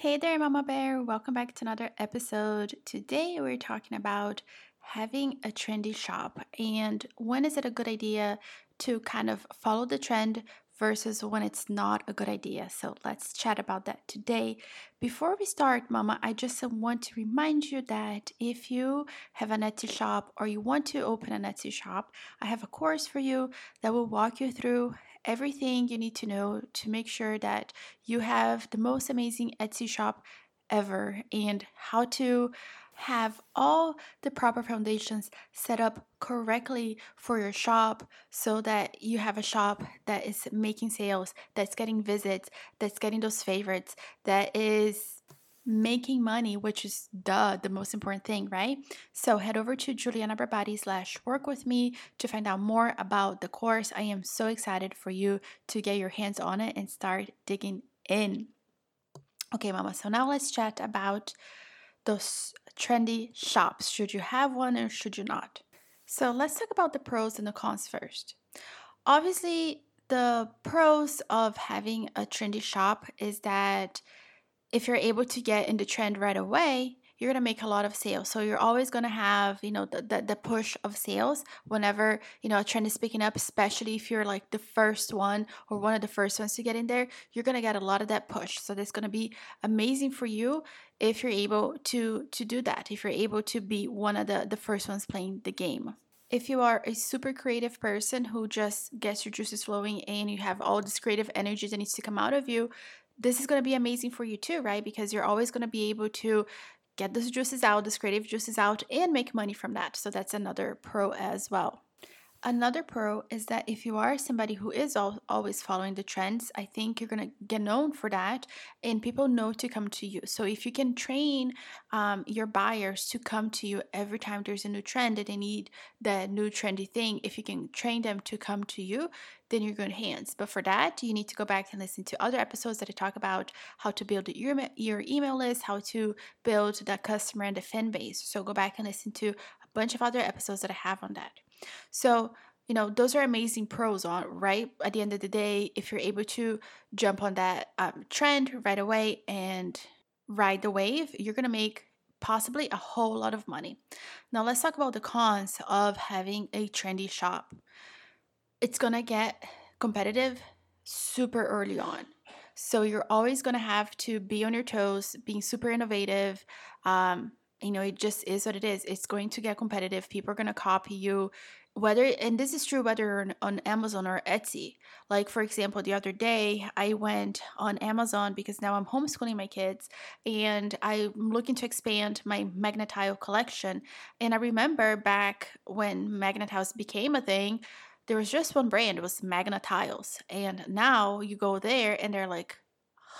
Hey there, Mama Bear. Welcome back to another episode. Today we're talking about having a trendy shop and when is it a good idea to kind of follow the trend versus when it's not a good idea. So let's chat about that today. Before we start, Mama, I just want to remind you that if you have an Etsy shop or you want to open an Etsy shop, I have a course for you that will walk you through everything you need to know to make sure that you have the most amazing Etsy shop ever and how to have all the proper foundations set up correctly for your shop so that you have a shop that is making sales, that's getting visits, that's getting those favorites, that is making money, which is duh, the most important thing, right? So head over to Juliana slash work with me to find out more about the course. I am so excited for you to get your hands on it and start digging in. Okay, mama, so now let's chat about those trendy shops. Should you have one or should you not? So let's talk about the pros and the cons first. Obviously, the pros of having a trendy shop is that if you're able to get in the trend right away, you're gonna make a lot of sales. So you're always gonna have, you know, the, the, the, push of sales whenever, you know, a trend is picking up, especially if you're like the first one or one of the first ones to get in there, you're gonna get a lot of that push. So that's gonna be amazing for you if you're able to to do that, if you're able to be one of the, the first ones playing the game. If you are a super creative person who just gets your juices flowing and you have all this creative energy that needs to come out of you, this is going to be amazing for you too, right? Because you're always going to be able to get those juices out, those creative juices out, and make money from that. So that's another pro as well. Another pro is that if you are somebody who is al- always following the trends, I think you're going to get known for that and people know to come to you. So if you can train um, your buyers to come to you every time there's a new trend and they need that new trendy thing, if you can train them to come to you, then you're good hands. But for that, you need to go back and listen to other episodes that I talk about how to build your, your email list, how to build that customer and the fan base. So go back and listen to a bunch of other episodes that I have on that. So, you know, those are amazing pros on right. At the end of the day, if you're able to jump on that um, trend right away and ride the wave, you're gonna make possibly a whole lot of money. Now, let's talk about the cons of having a trendy shop. It's gonna get competitive super early on. So you're always gonna have to be on your toes, being super innovative, um, you know, it just is what it is. It's going to get competitive. People are going to copy you. Whether, and this is true whether on, on Amazon or Etsy. Like, for example, the other day I went on Amazon because now I'm homeschooling my kids and I'm looking to expand my Magnetile collection. And I remember back when Magnetiles became a thing, there was just one brand, it was Magnetiles. And now you go there and they're like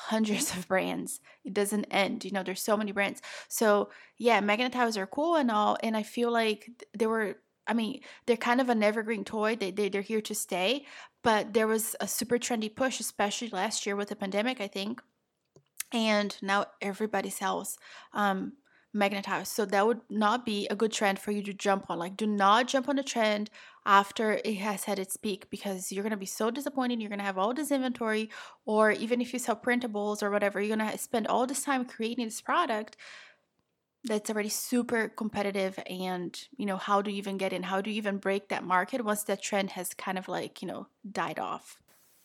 hundreds of brands. It doesn't end. You know, there's so many brands. So yeah, magnetiles are cool and all. And I feel like they were I mean, they're kind of an evergreen toy. They, they, they're here to stay. But there was a super trendy push, especially last year with the pandemic, I think. And now everybody sells um, magnetiles. So that would not be a good trend for you to jump on. Like, do not jump on a trend after it has had its peak because you're going to be so disappointed. You're going to have all this inventory, or even if you sell printables or whatever, you're going to spend all this time creating this product that's already super competitive and you know how do you even get in how do you even break that market once that trend has kind of like you know died off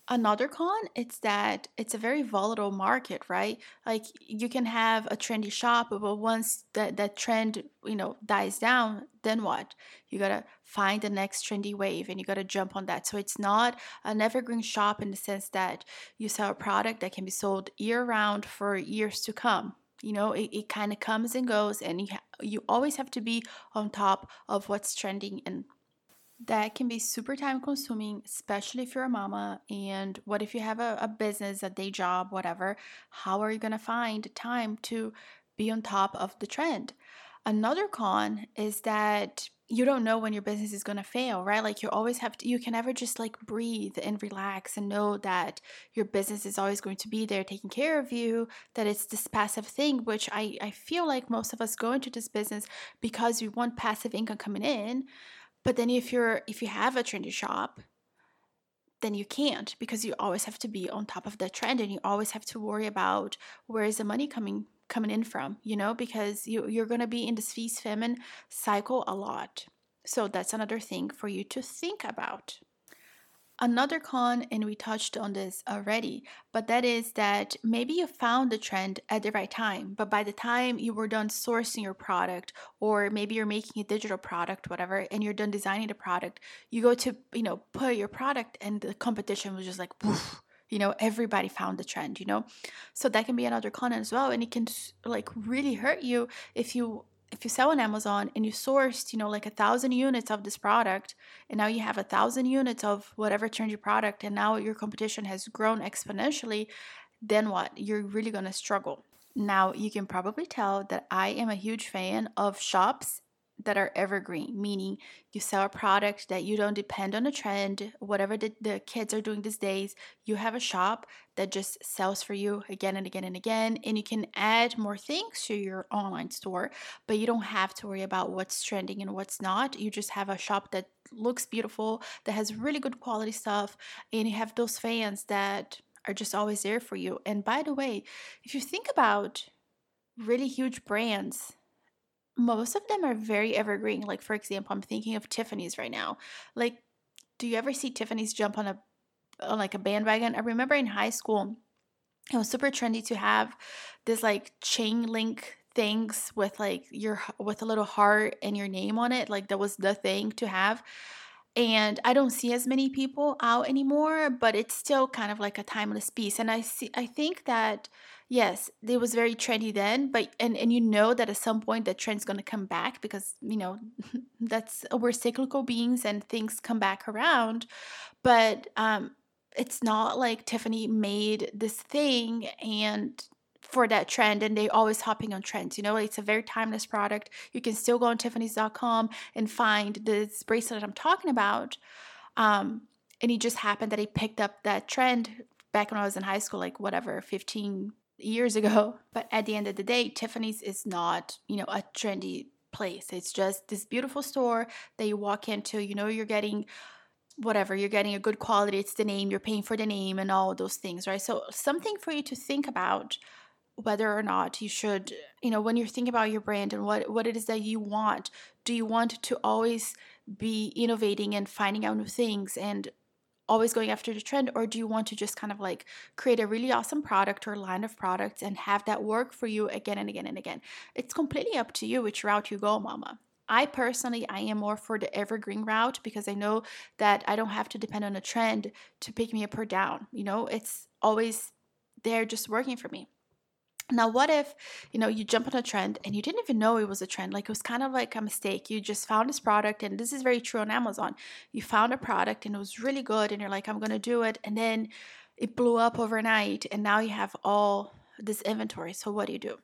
Another con it's that it's a very volatile market, right? Like you can have a trendy shop, but once that that trend, you know, dies down, then what? You gotta find the next trendy wave and you gotta jump on that. So it's not an evergreen shop in the sense that you sell a product that can be sold year round for years to come. You know, it, it kind of comes and goes, and you ha- you always have to be on top of what's trending and that can be super time consuming, especially if you're a mama. And what if you have a, a business, a day job, whatever? How are you going to find time to be on top of the trend? Another con is that you don't know when your business is going to fail, right? Like you always have to, you can never just like breathe and relax and know that your business is always going to be there taking care of you, that it's this passive thing, which I, I feel like most of us go into this business because we want passive income coming in. But then if you're if you have a trendy shop, then you can't because you always have to be on top of the trend and you always have to worry about where is the money coming coming in from, you know, because you you're going to be in this feast famine cycle a lot. So that's another thing for you to think about. Another con, and we touched on this already, but that is that maybe you found the trend at the right time, but by the time you were done sourcing your product, or maybe you're making a digital product, whatever, and you're done designing the product, you go to, you know, put your product and the competition was just like, poof, you know, everybody found the trend, you know? So that can be another con as well. And it can like really hurt you if you if you sell on Amazon and you sourced, you know, like a thousand units of this product, and now you have a thousand units of whatever trendy product, and now your competition has grown exponentially, then what? You're really gonna struggle. Now, you can probably tell that I am a huge fan of shops that are evergreen, meaning you sell a product that you don't depend on a trend, whatever the, the kids are doing these days, you have a shop that just sells for you again and again and again. And you can add more things to your online store, but you don't have to worry about what's trending and what's not. You just have a shop that looks beautiful, that has really good quality stuff, and you have those fans that are just always there for you. And by the way, if you think about really huge brands, most of them are very evergreen. Like, for example, I'm thinking of Tiffany's right now. Like, do you ever see Tiffany's jump on a on like a bandwagon? I remember in high school, it was super trendy to have this like chain link things with like your with a little heart and your name on it. Like that was the thing to have and I don't see as many people out anymore, but it's still kind of like a timeless piece. And I see I think that yes, it was very trendy then, but and and you know that at some point the trend's going to come back because, you know, that's we're cyclical beings and things come back around. But um it's not like Tiffany made this thing and for that trend and they always hopping on trends you know it's a very timeless product you can still go on tiffany's.com and find this bracelet i'm talking about um, and it just happened that he picked up that trend back when i was in high school like whatever 15 years ago but at the end of the day tiffany's is not you know a trendy place. It's just this beautiful store that you walk into you know you're getting whatever you're getting a good quality it's the name you're paying for the name and all those things right? So something for you to think about whether or not you should you know when you're thinking about your brand and what what it is that you want do you want to always be innovating and finding out new things? And always going after the trend or do you want to just kind of like create a really awesome product or line of products and have that work for you again and again and again it's completely up to you which route you go mama I personally I am more for the evergreen route because I know that I don't have to depend on a trend to pick me up or down. You know, it's always there just working for me. Now, what if, you know, you jump on a trend and you didn't even know it was a trend? Like it was kind of like a mistake. You just found this product, and this is very true on Amazon. You found a product and it was really good, and you're like, I'm to do it. And then it blew up overnight, and now you have all this inventory. So, what do you do?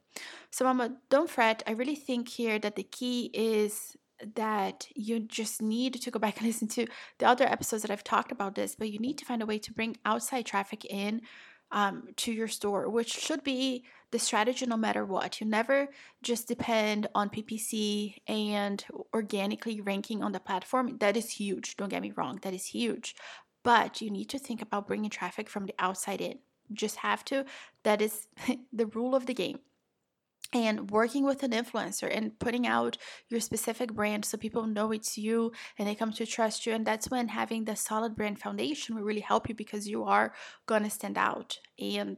So, Mama, don't fret. I really think here that the key is that you just need to go back and listen to the other episodes that I've talked about this, but you need to find a way to bring outside traffic in um, to your store, which should be the strategy no matter what. You never just depend on PPC and organically ranking on the platform. That is huge. Don't get me wrong, that is huge. But you need to think about bringing traffic from the outside in. Just have to. That is the rule of the game and working with an influencer and putting out your specific brand so people know it's you and they come to trust you. And that's when having the solid brand foundation will really help you because you are going to stand out. And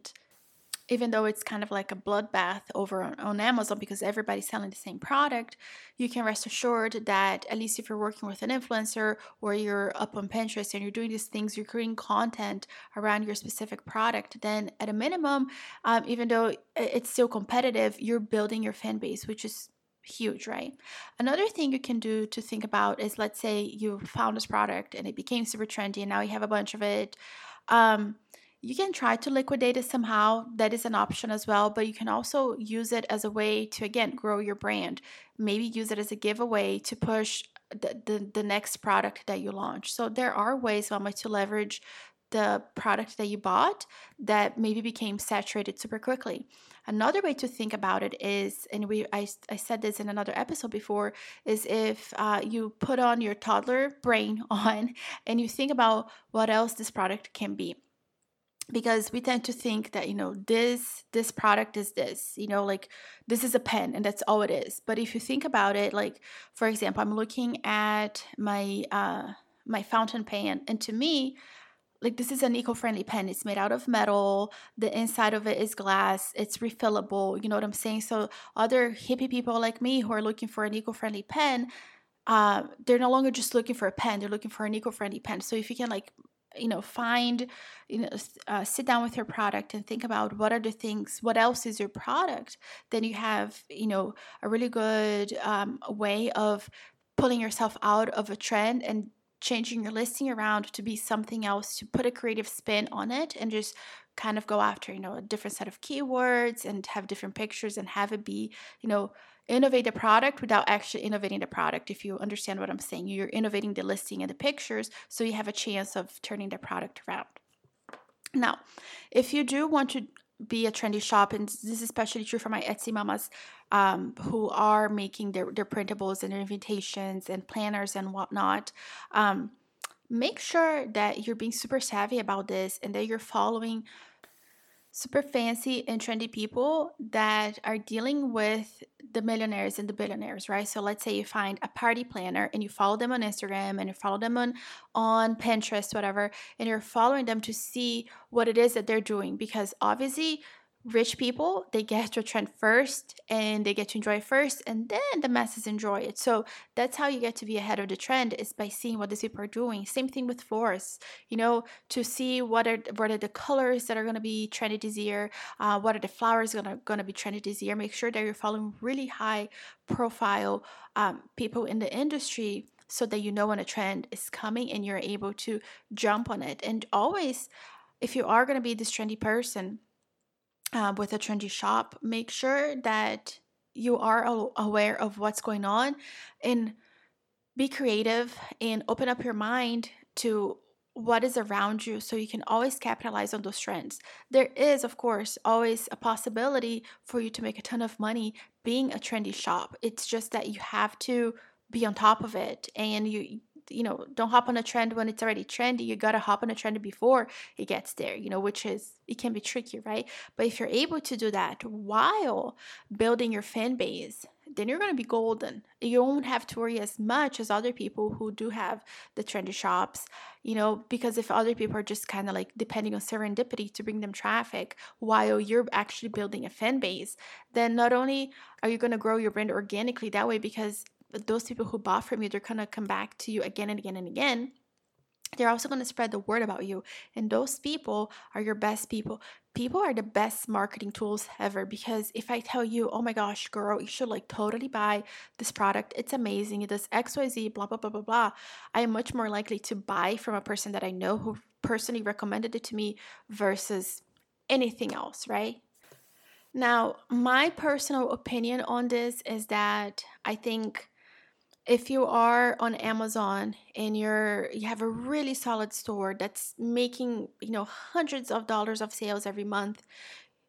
even though it's kind of like a bloodbath over on, on, Amazon because everybody's selling the same product, you can rest assured that at least if you're working with an influencer or you're up on Pinterest and you're doing these things, you're creating content around your specific product, then at a minimum, um, even though it's still competitive, you're building your fan base, which is huge, right? Another thing you can do to think about is let's say you found this product and it became super trendy and now you have a bunch of it. Um, you can try to liquidate it somehow. That is an option as well, but you can also use it as a way to, again, grow your brand. Maybe use it as a giveaway to push the, the, the next product that you launch. So there are ways, Mama, to leverage the product that you bought that maybe became saturated super quickly. another way to think about it is, and we I, I said this in another episode before, is if uh, you put on your toddler brain on and you think about what else this product can be because we tend to think that you know this this product is this you know like this is a pen and that's all it is. But if you think about it like for example i'm looking at my uh my fountain pen and to me like this is an eco-friendly pen. It's made out of metal. The inside of it is glass. It's refillable. You know what i'm saying? So other hippie people like me who are looking for an eco-friendly pen uh, they're no longer just looking for a pen. They're looking for an eco-friendly pen. So if you can like you know find you know uh, sit down with your product and think about what are the things what else is your product then you have you know a really good um, way of pulling yourself out of a trend and changing your listing around to be something else to put a creative spin on it and just kind of go after you know a different set of keywords and have different pictures and have it be you know innovate the product without actually innovating the product if you understand what i'm saying. You're innovating the listing and the pictures so you have a chance of turning the product around. Now if you do want to be a trendy shop and this is especially true for my etsy mamas um, who are making their, their printables and their invitations and planners and whatnot um, make sure that you're being super savvy about this and that you're following super fancy and trendy people that are dealing with the millionaires and the billionaires, right? So let's say you find a party planner and you follow them on Instagram and you follow them on on Pinterest, whatever, and you're following them to see what it is that they're doing because obviously rich people they get to trend first and they get to enjoy first and then the masses enjoy it. So that's how you get to be ahead of the trend is by seeing what these people are doing. Same thing with floors you know to see what are what are the colors that are going to be trendy this year uh, what are the flowers going to going to be trendy this year. Make sure that you're following really high profile um, people in the industry so that you know when a trend is coming and you're able to jump on it. And always if you are going to be this trendy person uh, with a trendy shop, make sure that you are aware of what's going on and be creative and open up your mind to what is around you so you can always capitalize on those trends. There is, of course, always a possibility for you to make a ton of money being a trendy shop. It's just that you have to be on top of it and you you know, don't hop on a trend when it's already trendy. You got to hop on a trend before it gets there, you know, which is, it can be tricky, right? But if you're able to do that while building your fan base, then you're to be golden. You won't have to worry as much as other people who do have the trendy shops, you know, because if other people are just kind of like depending on serendipity to bring them traffic while you're actually building a fan base, then not only are you going to grow your brand organically that way because those people who bought from you, they're gonna come back to you again and again and again. They're also going to spread the word about you. And those people are your best people. People are the best marketing tools ever because if I tell you, oh my gosh, girl, you should like totally buy this product, it's amazing, it does XYZ, blah, blah, blah, blah, blah, I am much more likely to buy from a person that I know who personally recommended it to me versus anything else, right? Now, my personal opinion on this is that I think if you are on Amazon and you're you have a really solid store that's making you know hundreds of dollars of sales every month,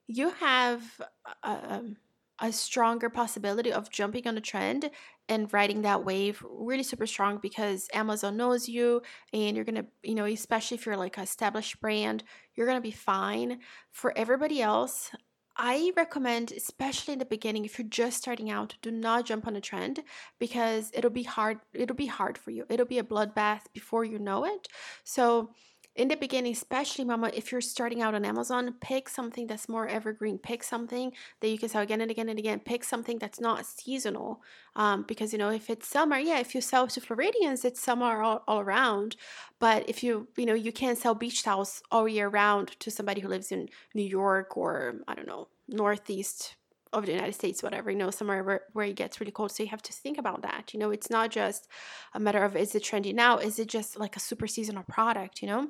you have a, um, a stronger possibility of jumping on a trend and riding that wave really super strong because Amazon knows you and you're gonna you know especially if you're like an established brand you're gonna be fine. For everybody else, I recommend, especially in the beginning, if you're just starting out, do not jump on a trend because it'll be hard. It'll be hard for you. It'll be a bloodbath before you know it. So, in the beginning, especially mama, if you're starting out on Amazon, pick something that's more evergreen. Pick something that you can sell again and again and again. Pick something that's not seasonal. Um, because you know, if it's summer, yeah, if you sell to Floridians, it's summer all, all around. But if you, you know, you can't sell beach towels all year round to somebody who lives in New York or I don't know, northeast of the United States, whatever, you know, somewhere where, where it gets really cold. So you have to think about that. You know, it's not just a matter of is it trendy now? Is it just like a super seasonal product, you know?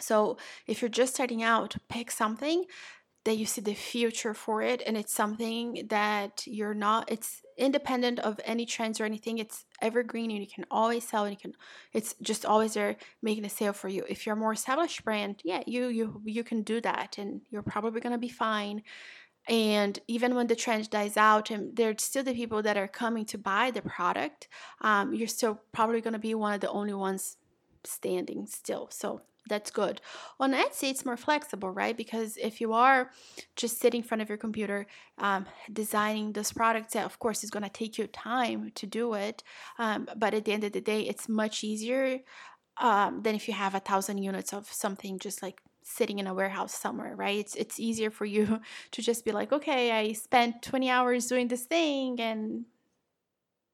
So if you're just starting out, pick something that you see the future for it and it's something that you're not it's independent of any trends or anything it's evergreen and you can always sell and you can it's just always there making a sale for you. If you're a more established brand yeah you you you can do that and you're probably going to be fine. And even when the trend dies out and there's still the people that are coming to buy the product um, you're still probably going to be one of the only ones standing still. So that's good on etsy it's more flexible right because if you are just sitting in front of your computer um, designing this product of course it's going to take you time to do it um, but at the end of the day it's much easier um, than if you have a thousand units of something just like sitting in a warehouse somewhere, right? It's it's easier for you to just be like, okay, I spent 20 hours doing this thing and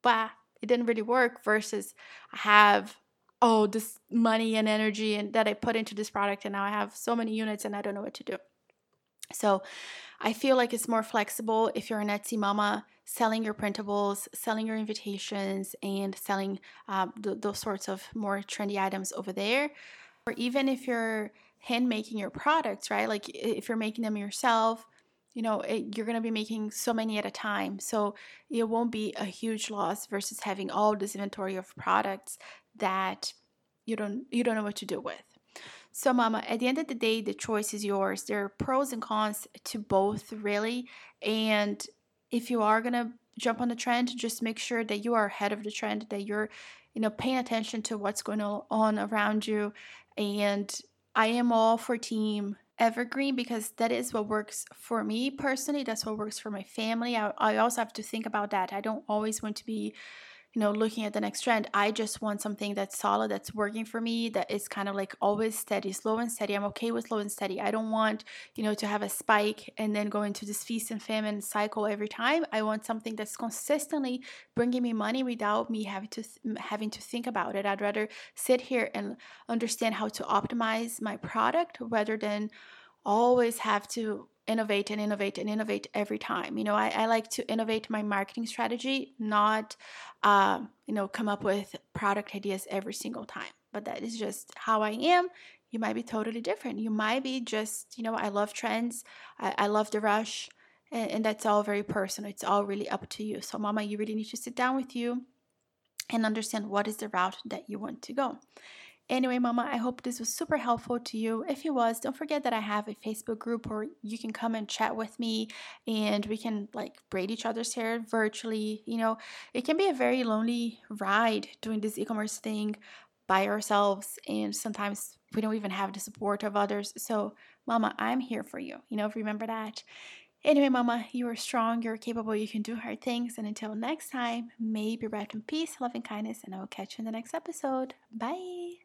bah, it didn't really work versus I have oh this money and energy and that I put into this product and now I have so many units and I don't know what to do. So I feel like it's more flexible if you're an Etsy mama selling your printables, selling your invitations, and selling uh, th- those sorts of more trendy items over there. Or even if you're hand making your products, right? Like if you're making them yourself, you know, it, you're going to be making so many at a time. So it won't be a huge loss versus having all this inventory of products that you don't you don't know what to do with. So mama, at the end of the day, the choice is yours. There are pros and cons to both really, and if you are going to jump on the trend, just make sure that you are ahead of the trend, that you're you know paying attention to what's going on around you and I am all for team evergreen because that is what works for me personally. That's what works for my family. I, I also have to think about that. I don't always want to be you know, looking at the next trend. I just want something that's solid, that's working for me, that is kind of like always steady, slow and steady. I'm okay with slow and steady. I don't want, you know, to have a spike and then go into this feast and famine cycle every time. I want something that's consistently bringing me money without me having to th- having to think about it. I'd rather sit here and understand how to optimize my product rather than always have to innovate and innovate and innovate every time. You know, I, I like to innovate my marketing strategy, not, uh, you know, come up with product ideas every single time. But that is just how I am. You might be totally different. You might be just, you know, I love trends, I, I love the rush, and, and that's all very personal. It's all really up to you. So, Mama, you really need to sit down with you and understand what is the route that you want to go. Anyway, Mama, I hope this was super helpful to you. If it was, don't forget that I have a Facebook group where you can come and chat with me and we can like braid each other's hair virtually. You know, it can be a very lonely ride doing this e commerce thing by ourselves, and sometimes we don't even have the support of others. So, Mama, I'm here for you. You know, remember that. Anyway, Mama, you are strong, you're capable, you can do hard things. And until next time, may be wrapped in peace, love, and kindness. And I will catch you in the next episode. Bye.